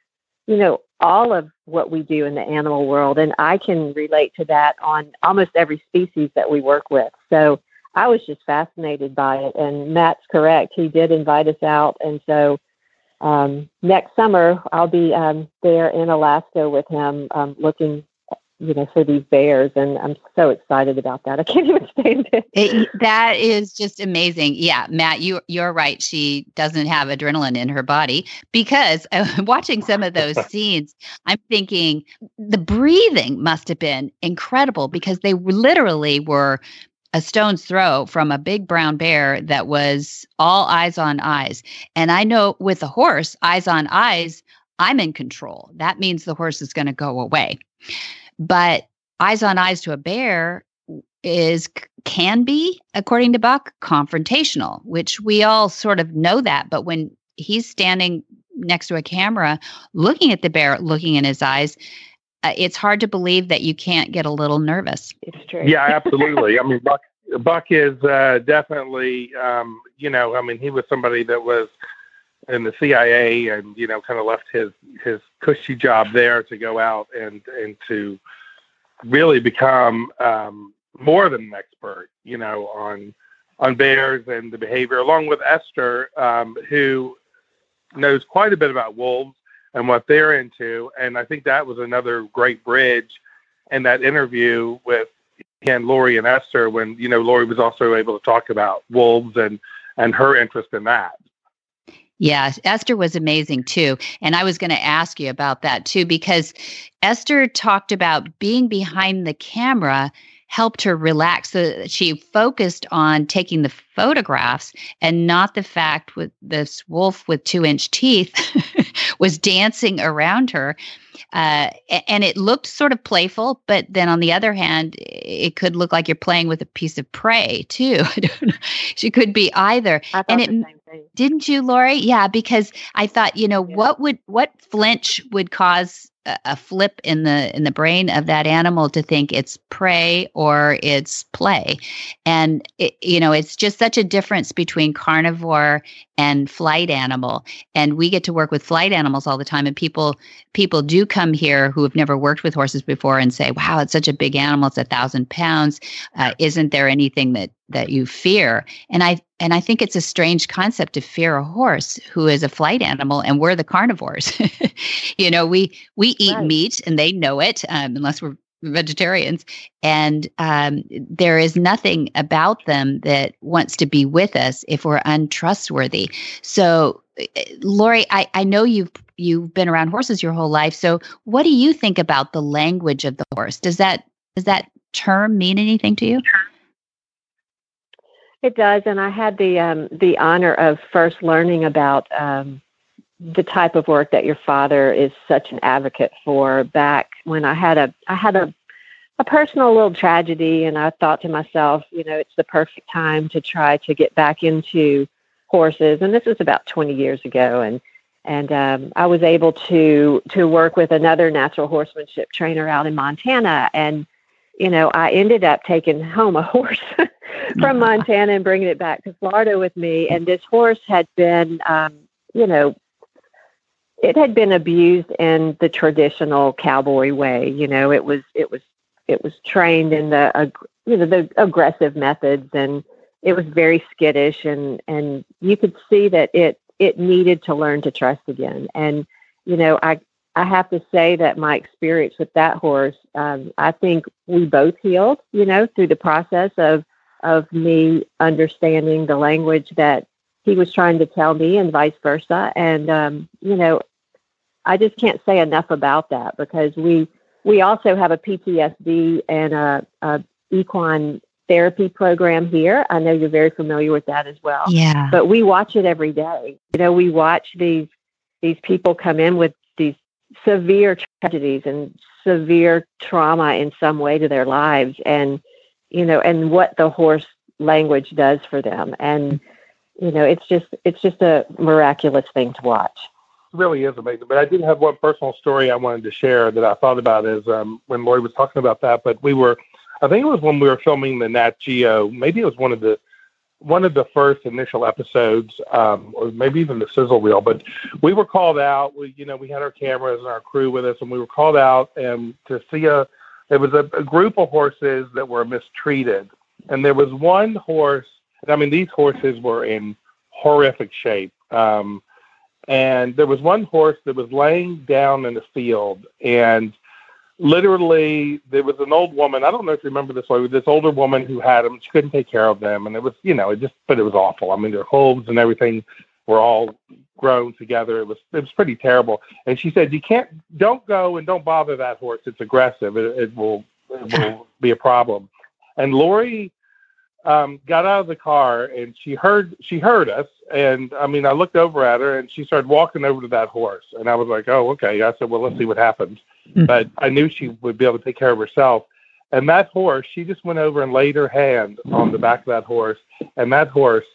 Speaker 7: you know all of what we do in the animal world and i can relate to that on almost every species that we work with so I was just fascinated by it. And Matt's correct. He did invite us out. And so um, next summer, I'll be um, there in Alaska with him um, looking you know, for these bears. And I'm so excited about that. I can't even stand it. it.
Speaker 2: That is just amazing. Yeah, Matt, you you're right. She doesn't have adrenaline in her body because uh, watching some of those scenes, I'm thinking the breathing must have been incredible because they literally were a stone's throw from a big brown bear that was all eyes on eyes. And I know with a horse, eyes on eyes, I'm in control. That means the horse is going to go away. But eyes on eyes to a bear is can be according to Buck confrontational, which we all sort of know that, but when he's standing next to a camera looking at the bear, looking in his eyes, it's hard to believe that you can't get a little nervous.
Speaker 7: It's true.
Speaker 8: Yeah, absolutely. I mean, Buck Buck is uh, definitely, um, you know, I mean, he was somebody that was in the CIA and you know kind of left his his cushy job there to go out and and to really become um, more than an expert, you know, on on bears and the behavior, along with Esther, um, who knows quite a bit about wolves and what they're into. And I think that was another great bridge in that interview with and Laurie and Esther when you know Laurie was also able to talk about wolves and and her interest in that.
Speaker 2: Yeah, Esther was amazing too. And I was going to ask you about that too, because Esther talked about being behind the camera helped her relax. So she focused on taking the photographs and not the fact with this wolf with two inch teeth was dancing around her. Uh, and it looked sort of playful, but then on the other hand, it could look like you're playing with a piece of prey too. she could be either.
Speaker 7: and it
Speaker 2: didn't you, Laurie? Yeah, because I thought, you know, yeah. what would what flinch would cause a flip in the in the brain of that animal to think it's prey or it's play and it, you know it's just such a difference between carnivore and flight animal and we get to work with flight animals all the time and people people do come here who have never worked with horses before and say wow it's such a big animal it's a thousand pounds uh, isn't there anything that that you fear? And i and i think it's a strange concept to fear a horse who is a flight animal and we're the carnivores. You know we we eat right. meat and they know it um, unless we're vegetarians. And um, there is nothing about them that wants to be with us if we're untrustworthy. So eh, laurie I, I know you've you've been around horses your whole life so what do you think about the language of the horse does that does that term mean anything to you
Speaker 7: It does, and I had the um, the honor of first learning about um, the type of work that your father is such an advocate for. Back when I had a I had a a personal little tragedy, and I thought to myself, you know, it's the perfect time to try to get back into horses. And this was about 20 years ago, and and um, I was able to to work with another natural horsemanship trainer out in Montana, and you know, I ended up taking home a horse from Montana and bringing it back to Florida with me. And this horse had been, um, you know, it had been abused in the traditional cowboy way. You know, it was it was it was trained in the uh, you know the aggressive methods, and it was very skittish, and and you could see that it it needed to learn to trust again. And you know, I I have to say that my experience with that horse, um, I think we both healed, you know, through the process of of me understanding the language that he was trying to tell me, and vice versa. And um, you know, I just can't say enough about that because we we also have a PTSD and a, a equine therapy program here. I know you're very familiar with that as well.
Speaker 2: Yeah.
Speaker 7: But we watch it every day. You know, we watch these these people come in with these severe tragedies and severe trauma in some way to their lives and you know and what the horse language does for them and you know it's just it's just a miraculous thing to watch It
Speaker 8: really is amazing but i did have one personal story i wanted to share that i thought about as um, when laurie was talking about that but we were i think it was when we were filming the nat geo maybe it was one of the one of the first initial episodes, um, or maybe even the sizzle reel. But we were called out. We, you know, we had our cameras and our crew with us, and we were called out and to see a. It was a, a group of horses that were mistreated, and there was one horse. I mean, these horses were in horrific shape. Um, and there was one horse that was laying down in the field, and literally there was an old woman i don't know if you remember this way this older woman who had them she couldn't take care of them and it was you know it just but it was awful. I mean their hooves and everything were all grown together. It was it was pretty terrible. And she said you can't don't go and don't bother that horse. It's aggressive. It, it will it will be a problem. And laurie um, got out of the car and she heard she heard us. And I mean I looked over at her and she started walking over to that horse. And I was like oh okay. I said well let's see what happens mm-hmm. but I knew she would be able to take care of herself. And that horse she just went over and laid her hand on the back of that horse. And that horse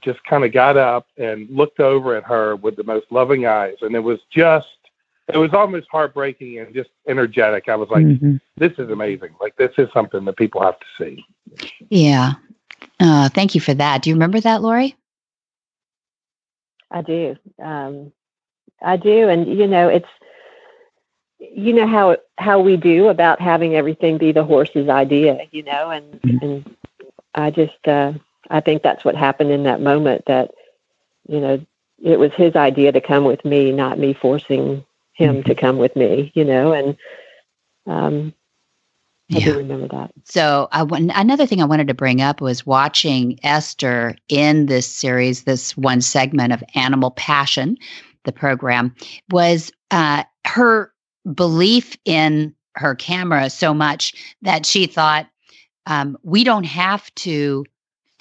Speaker 8: just kind of got up and looked over at her with the most loving eyes. And it was just it was almost heartbreaking and just energetic. I was like, mm-hmm. this is amazing. Like, this is something that people have to see.
Speaker 2: Yeah. Uh, thank you for that. Do you remember that, Laurie?
Speaker 7: I do. Um, I do. And, you know, it's, you know how how we do about having everything be the horse's idea, you know, and mm-hmm. and I just uh, I think that's what happened in that moment. That you know it was his idea to come with me, not me forcing him mm-hmm. to come with me, you know, and um, I yeah. do remember that.
Speaker 2: So I another thing I wanted to bring up was watching Esther in this series, this one segment of Animal Passion, the program, was uh, her belief in her camera so much that she thought um, we don't have to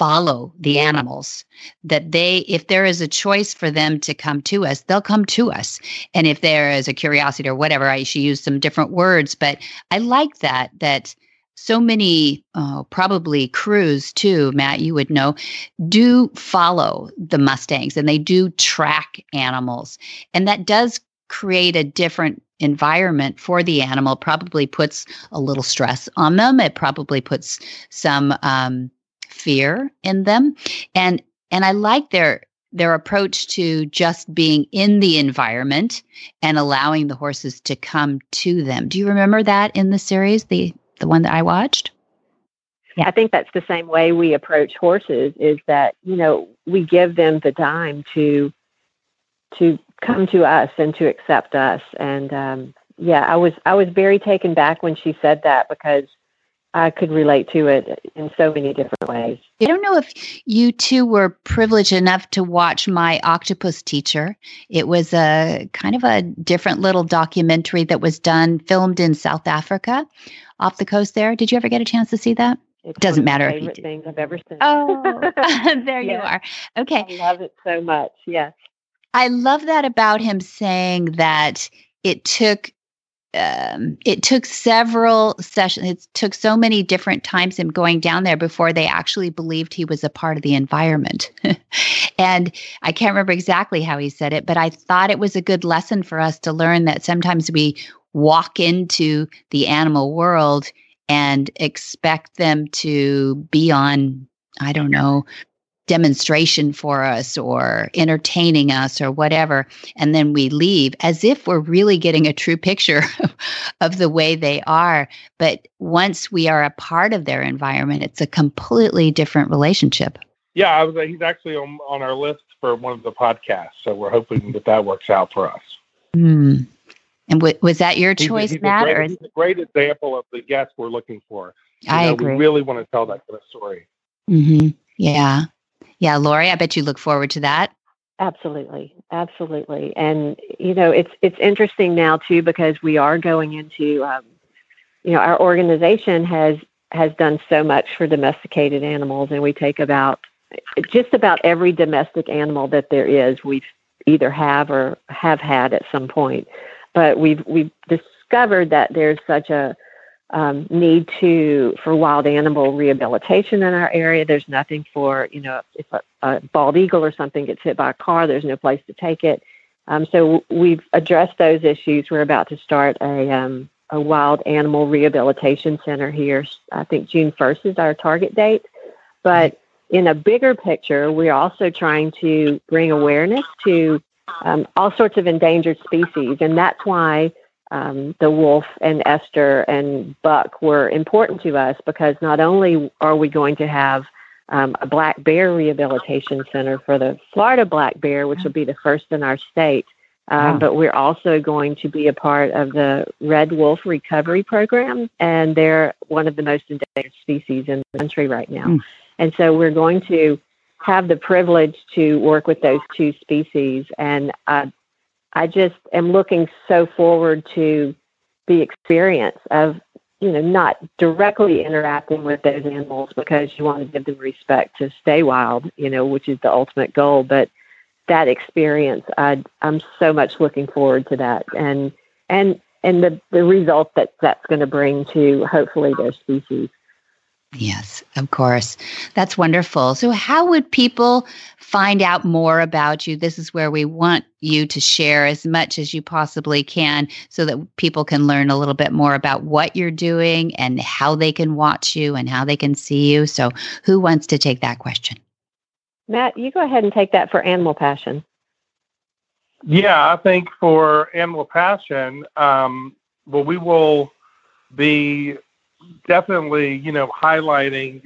Speaker 2: follow the animals that they if there is a choice for them to come to us they'll come to us. And if there is a curiosity or whatever i should use some different words but i like that that so many uh, probably crews too matt you would know do follow the mustangs and they do track animals. And that does create a different environment for the animal probably puts a little stress on them. It probably puts some um, fear in them and and i like their their approach to just being in the environment and allowing the horses to come to them do you remember that in the series the the one that i watched
Speaker 7: yeah. I think that's the same way we approach horses is that, you know, we give them the time to to come to us and to accept us. And um yeah, I was I was very taken back when she said that because I could relate to it in so many different ways.
Speaker 2: I don't know if you two were privileged enough to watch My Octopus Teacher. It was a kind of a different little documentary that was done, filmed in South Africa off the coast there. Did you ever get a chance to see that?
Speaker 7: It
Speaker 2: doesn't matter
Speaker 7: if
Speaker 2: you
Speaker 7: things I've ever seen.
Speaker 2: Oh, there you are. Okay.
Speaker 7: I love it so much. Yes.
Speaker 2: I love that about him saying that it took um, it took several sessions. It took so many different times him going down there before they actually believed he was a part of the environment. and I can't remember exactly how he said it, but I thought it was a good lesson for us to learn that sometimes we walk into the animal world and expect them to be on, I don't know, demonstration for us or entertaining us or whatever. And then we leave as if we're really getting a true picture of the way they are. But once we are a part of their environment, it's a completely different relationship.
Speaker 8: Yeah, I was, he's actually on, on our list for one of the podcasts. So we're hoping that that works out for us.
Speaker 2: Hmm. And w- was that your choice,
Speaker 8: he's a, he's
Speaker 2: Matt?
Speaker 8: A great, he's a great example of the guest we're looking for. You
Speaker 2: I
Speaker 8: know,
Speaker 2: agree.
Speaker 8: We really want to tell that kind of story.
Speaker 2: Mm-hmm. Yeah. Yeah, Laurie, I bet you look forward to that.
Speaker 7: Absolutely, absolutely, and you know it's it's interesting now too because we are going into, um, you know, our organization has has done so much for domesticated animals, and we take about just about every domestic animal that there is, we've either have or have had at some point, but we've we've discovered that there's such a um, need to for wild animal rehabilitation in our area. There's nothing for you know if a, a bald eagle or something gets hit by a car, there's no place to take it. Um, so we've addressed those issues. We're about to start a um, a wild animal rehabilitation center here. I think June 1st is our target date. But in a bigger picture, we're also trying to bring awareness to um, all sorts of endangered species, and that's why um, the wolf and Esther and buck were important to us because not only are we going to have um, a black bear rehabilitation center for the Florida black bear, which will be the first in our state, um,
Speaker 2: Wow.
Speaker 7: but we're also going to be a part of the red wolf recovery program, and they're one of the most endangered species in the country right now.
Speaker 2: Mm.
Speaker 7: And so we're going to have the privilege to work with those two species, and uh, I just am looking so forward to the experience of, you know, not directly interacting with those animals because you want to give them respect to stay wild, you know, which is the ultimate goal. But that experience, I, I'm so much looking forward to that, and and and the the result that that's going to bring to hopefully their species.
Speaker 2: Yes, of course. That's wonderful. So, how would people find out more about you? This is where we want you to share as much as you possibly can so that people can learn a little bit more about what you're doing and how they can watch you and how they can see you. So, who wants to take that question?
Speaker 7: Matt, you go ahead and take that for Animal Passion.
Speaker 8: Yeah, I think for Animal Passion, um, well, we will be definitely, you know, highlighting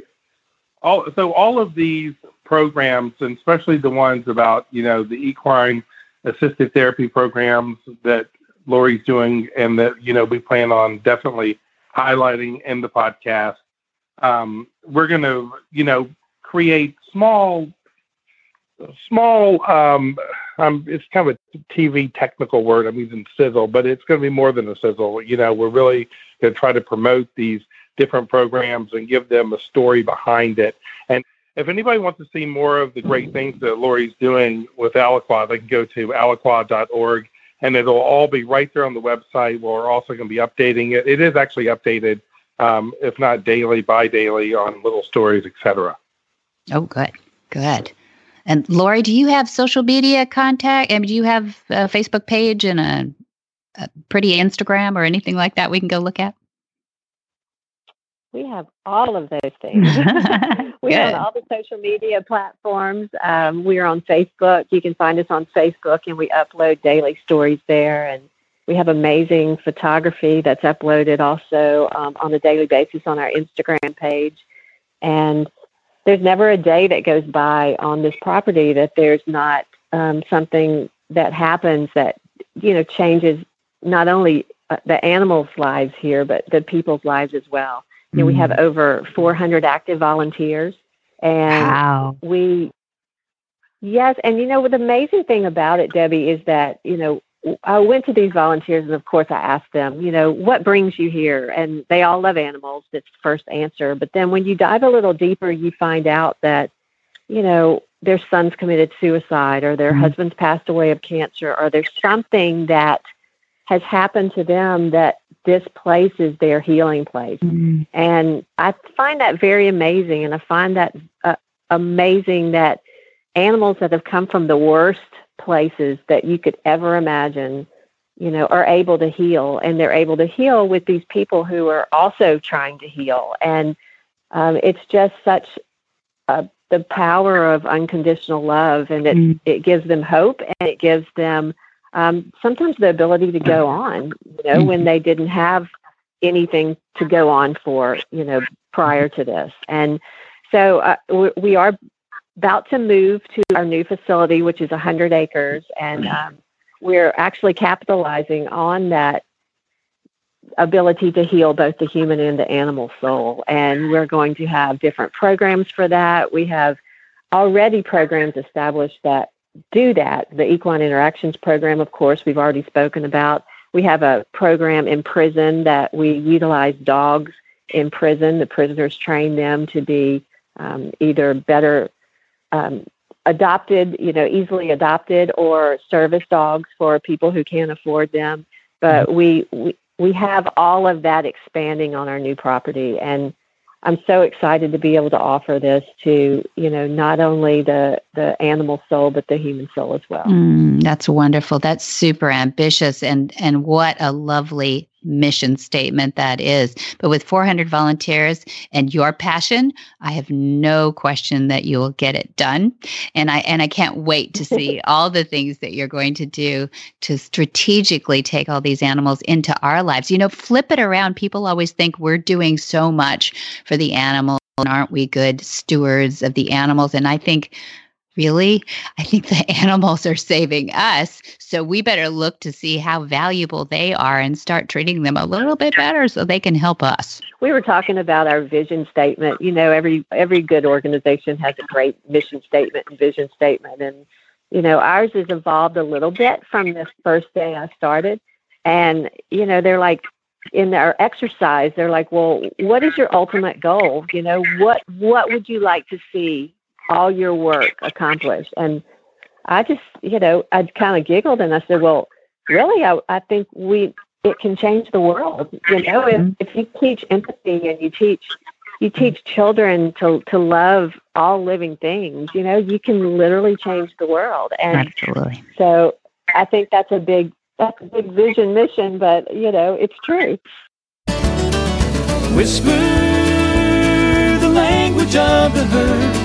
Speaker 8: all. So all of these programs, and especially the ones about, you know, the equine assisted therapy programs that Laurie's doing, and that you know we plan on definitely highlighting in the podcast. Um, we're going to, you know, create small, small. Um, um, it's kind of a TV technical word. I'm using sizzle, but it's going to be more than a sizzle. You know, we're really going to try to promote these different programs and give them a story behind it. And if anybody wants to see more of the great things that Laurie's doing with Alaqua, they can go to alaqua.org and it'll all be right there on the website. We're also going to be updating it. It is actually updated, um, if not daily, bi daily on little stories, etc.
Speaker 2: Oh, good, good. And Laurie, do you have social media contact? I mean, do you have a Facebook page and a, a pretty Instagram or anything like that we can go look at?
Speaker 7: We have all of those things. we
Speaker 2: have
Speaker 7: all the social media platforms. Um, we're on Facebook. You can find us on Facebook, and we upload daily stories there. And we have amazing photography that's uploaded also um, on a daily basis on our Instagram page. And there's never a day that goes by on this property that there's not um, something that happens that you know changes not only uh, the animals' lives here, but the people's lives as well. You know, we have over 400 active volunteers, and
Speaker 2: Wow.
Speaker 7: we, yes, and you know, the amazing thing about it, Debbie, is that you know I went to these volunteers, and of course, I asked them, you know, what brings you here? And they all love animals. That's the first answer. But then when you dive a little deeper, you find out that, you know, their son's committed suicide, or their mm-hmm. husband's passed away of cancer, or there's something that has happened to them that this place is their healing place. Mm-hmm. And I find that very amazing. And I find that uh, amazing that animals that have come from the worst places that you could ever imagine, you know, are able to heal. And they're able to heal with these people who are also trying to heal. And um, it's just such a, the power of unconditional love. And it, mm. it gives them hope and it gives them um, sometimes the ability to go on, you know, mm. when they didn't have anything to go on for, you know, prior to this. And so uh, we are about to move to our new facility, which is 100 acres, and um, we're actually capitalizing on that ability to heal both the human and the animal soul. And we're going to have different programs for that. We have already programs established that do that. The Equine Interactions program, of course, we've already spoken about. We have a program in prison that we utilize dogs in prison. The prisoners train them to be um, either better um, adopted, you know, easily adopted or service dogs for people who can't afford them. But mm-hmm. we, we, we have all of that expanding on our new property. And I'm so excited to be able to offer this to, you know, not only the, the animal soul, but the human soul as well.
Speaker 2: Mm, that's wonderful. That's super ambitious. And, and what a lovely mission statement that is. But with 400 volunteers and your passion, I have no question that you will get it done. And I and I can't wait to see all the things that you're going to do to strategically take all these animals into our lives. You know, flip it around. People always think we're doing so much for the animals and aren't we good stewards of the animals? And I think really? I think the animals are saving us. So we better look to see how valuable they are and start treating them a little bit better so they can help us.
Speaker 7: We were talking about our vision statement. You know, every every good organization has a great mission statement and vision statement and you know, ours has evolved a little bit from this first day I started. And you know, they're like in our exercise, they're like, "Well, what is your ultimate goal? You know, what what would you like to see all your work accomplished. And I just, you know, I kind of giggled and I said, well, really, I, I think we, it can change the world. You know, if, mm-hmm. if you teach empathy and you teach, you teach children to, to love all living things, you know, you can literally change the world. And
Speaker 2: Absolutely.
Speaker 7: so I think that's a big, that's a big vision mission, but you know, it's true.
Speaker 9: Whisper the language of the herd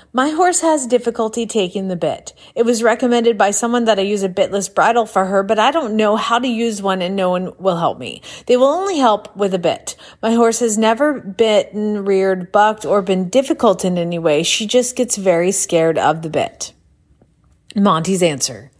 Speaker 10: my horse has difficulty taking the bit. It was recommended by someone that I use a bitless bridle for her, but I don't know how to use one and no one will help me. They will only help with a bit. My horse has never bitten, reared, bucked, or been difficult in any way. She just gets very scared of the bit. Monty's answer.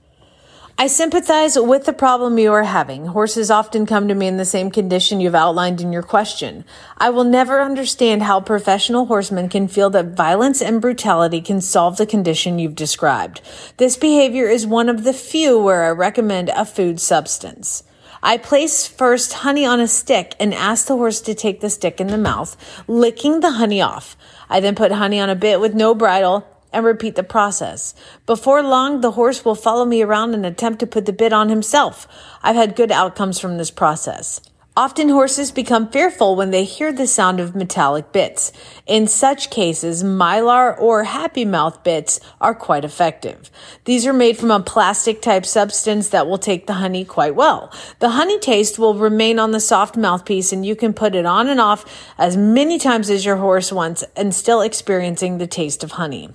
Speaker 10: I sympathize with the problem you are having. Horses often come to me in the same condition you've outlined in your question. I will never understand how professional horsemen can feel that violence and brutality can solve the condition you've described. This behavior is one of the few where I recommend a food substance. I place first honey on a stick and ask the horse to take the stick in the mouth, licking the honey off. I then put honey on a bit with no bridle and repeat the process. Before long, the horse will follow me around and attempt to put the bit on himself. I've had good outcomes from this process. Often horses become fearful when they hear the sound of metallic bits. In such cases, Myler or happy mouth bits are quite effective. These are made from a plastic type substance that will take the honey quite well. The honey taste will remain on the soft mouthpiece and you can put it on and off as many times as your horse wants and still experiencing the taste of honey.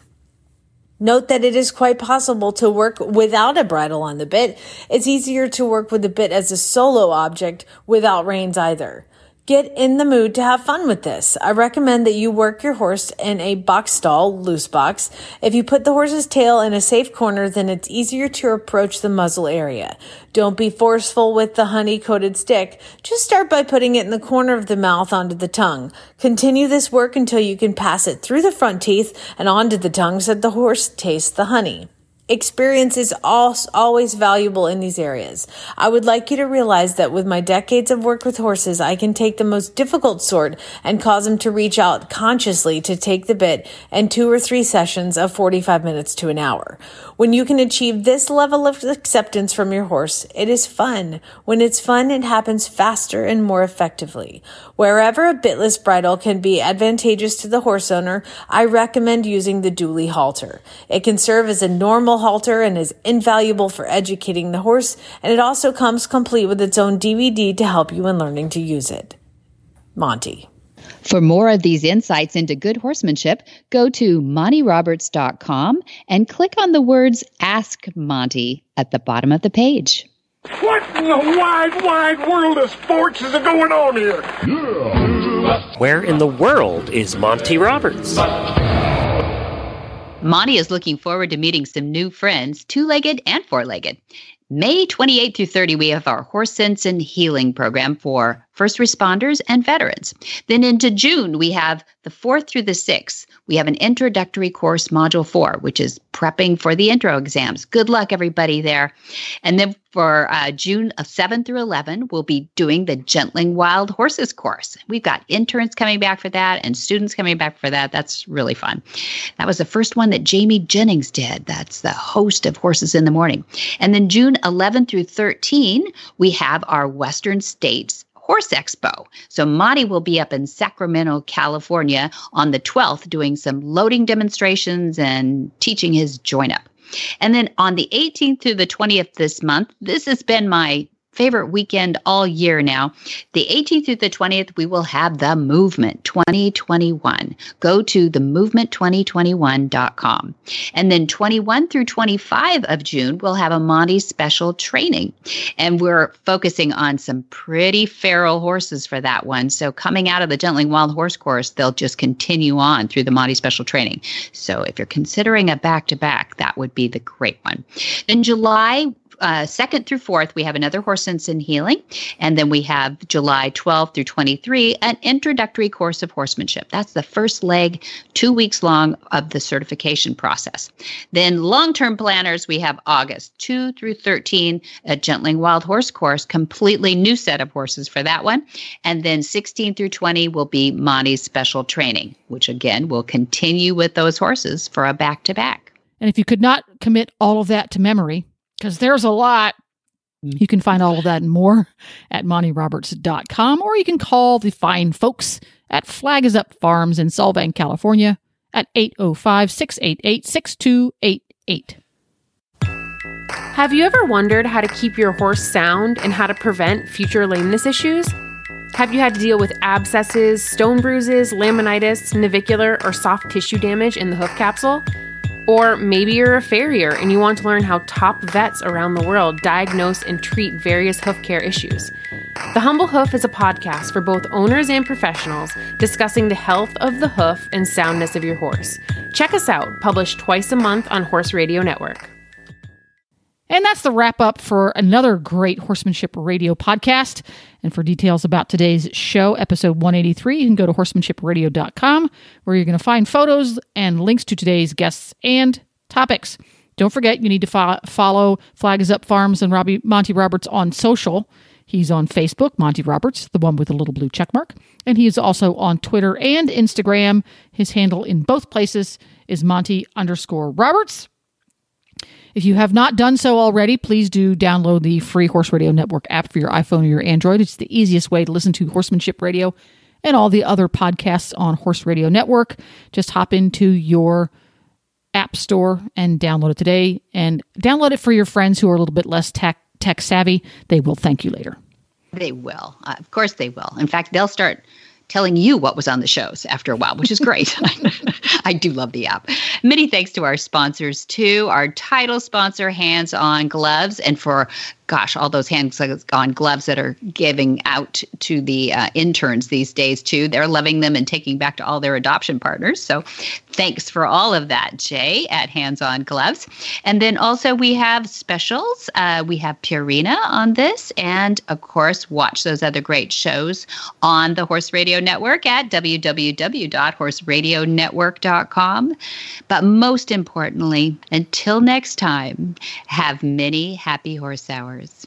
Speaker 10: Note that it is quite possible to work without a bridle on the bit. It's easier to work with the bit as a solo object without reins either. Get in the mood to have fun with this. I recommend that you work your horse in a box stall, loose box. If you put the horse's tail in a safe corner, then it's easier to approach the muzzle area. Don't be forceful with the honey coated stick. Just start by putting it in the corner of the mouth onto the tongue. Continue this work until you can pass it through the front teeth and onto the tongue so that the horse tastes the honey. Experience is always valuable in these areas. I would like you to realize that with my decades of work with horses, I can take the most difficult sort and cause them to reach out consciously to take the bit and two or three sessions of 45 minutes to an hour. When you can achieve this level of acceptance from your horse, it is fun. When it's fun, it happens faster and more effectively. Wherever a bitless bridle can be advantageous to the horse owner, I recommend using the dually halter. It can serve as a normal halter and is invaluable for educating the horse, and it also comes complete with its own DVD to help you in learning to use it. Monty.
Speaker 2: For more of these insights into good horsemanship, go to montyroberts.com and click on the words Ask Monty at the bottom of the page.
Speaker 11: What in the wide, wide world of sports is going on here?
Speaker 1: Where in the world is Monty Roberts?
Speaker 2: Monty is looking forward to meeting some new friends, two legged and four legged. May 28 through 30, we have our Horse Sense and Healing program for first responders and veterans. Then into June, we have the 4th through the 6th. We have an introductory course, Module 4, which is prepping for the intro exams. Good luck, everybody, there. And then for uh, June of 7 through 11, we'll be doing the Gentling Wild Horses course. We've got interns coming back for that and students coming back for that. That's really fun. That was the first one that Jamie Jennings did. That's the host of Horses in the Morning. And then June 11 through 13, we have our Western States Horse Expo. So Monty will be up in Sacramento, California on the 12th doing some loading demonstrations and teaching his join up. And then on the 18th through the 20th this month, this has been my favorite weekend all year now. The 18th through the 20th, we will have the Movement 2021. Go to themovement2021.com. And then 21 through 25 of June, we'll have a Monty special training. And we're focusing on some pretty feral horses for that one. So coming out of the Gentling Wild Horse course, they'll just continue on through the Monty special training. So if you're considering a back to back, that would be the great one. In July, uh, second through fourth, we have another horse sense and healing. And then we have July 12th through 23, an introductory course of horsemanship. That's the first leg, two weeks long of the certification process. Then long term planners, we have August 2 through 13, a Gentling Wild Horse course, completely new set of horses for that one. And then 16 through 20 will be Monty's special training, which again will continue with those horses for a back to back.
Speaker 3: And if you could not commit all of that to memory, because there's a lot. Mm. You can find all of that and more at montyroberts.com, or you can call the fine folks at Flag is Up Farms in Solvang, California at 805 688 6288.
Speaker 12: Have you ever wondered how to keep your horse sound and how to prevent future lameness issues? Have you had to deal with abscesses, stone bruises, laminitis, navicular, or soft tissue damage in the hoof capsule? Or maybe you're a farrier and you want to learn how top vets around the world diagnose and treat various hoof care issues. The Humble Hoof is a podcast for both owners and professionals discussing the health of the hoof and soundness of your horse. Check us out, published twice a month on Horse Radio Network.
Speaker 3: And that's the wrap up for another great Horsemanship Radio podcast. And for details about today's show, episode 183, you can go to horsemanshipradio.com where you're going to find photos and links to today's guests and topics. Don't forget, you need to fo- follow Flag is Up Farms and Robbie Monty Roberts on social. He's on Facebook, Monty Roberts, the one with the little blue check mark. And he is also on Twitter and Instagram. His handle in both places is Monty underscore Roberts. If you have not done so already, please do download the free Horse Radio Network app for your iPhone or your Android. It's the easiest way to listen to Horsemanship Radio and all the other podcasts on Horse Radio Network. Just hop into your app store and download it today and download it for your friends who are a little bit less tech tech savvy. They will thank you later.
Speaker 2: They will. Uh, of course they will. In fact, they'll start telling you what was on the shows after a while, which is great. I do love the app. Many thanks to our sponsors, too. Our title sponsor, Hands On Gloves, and for gosh, all those hands on gloves that are giving out to the uh, interns these days, too. They're loving them and taking back to all their adoption partners. So thanks for all of that, Jay, at Hands On Gloves. And then also we have specials. Uh, we have Purina on this. And of course, watch those other great shows on the Horse Radio Network at www.horseradionetwork.com. But most importantly, until next time, have many happy horse hours.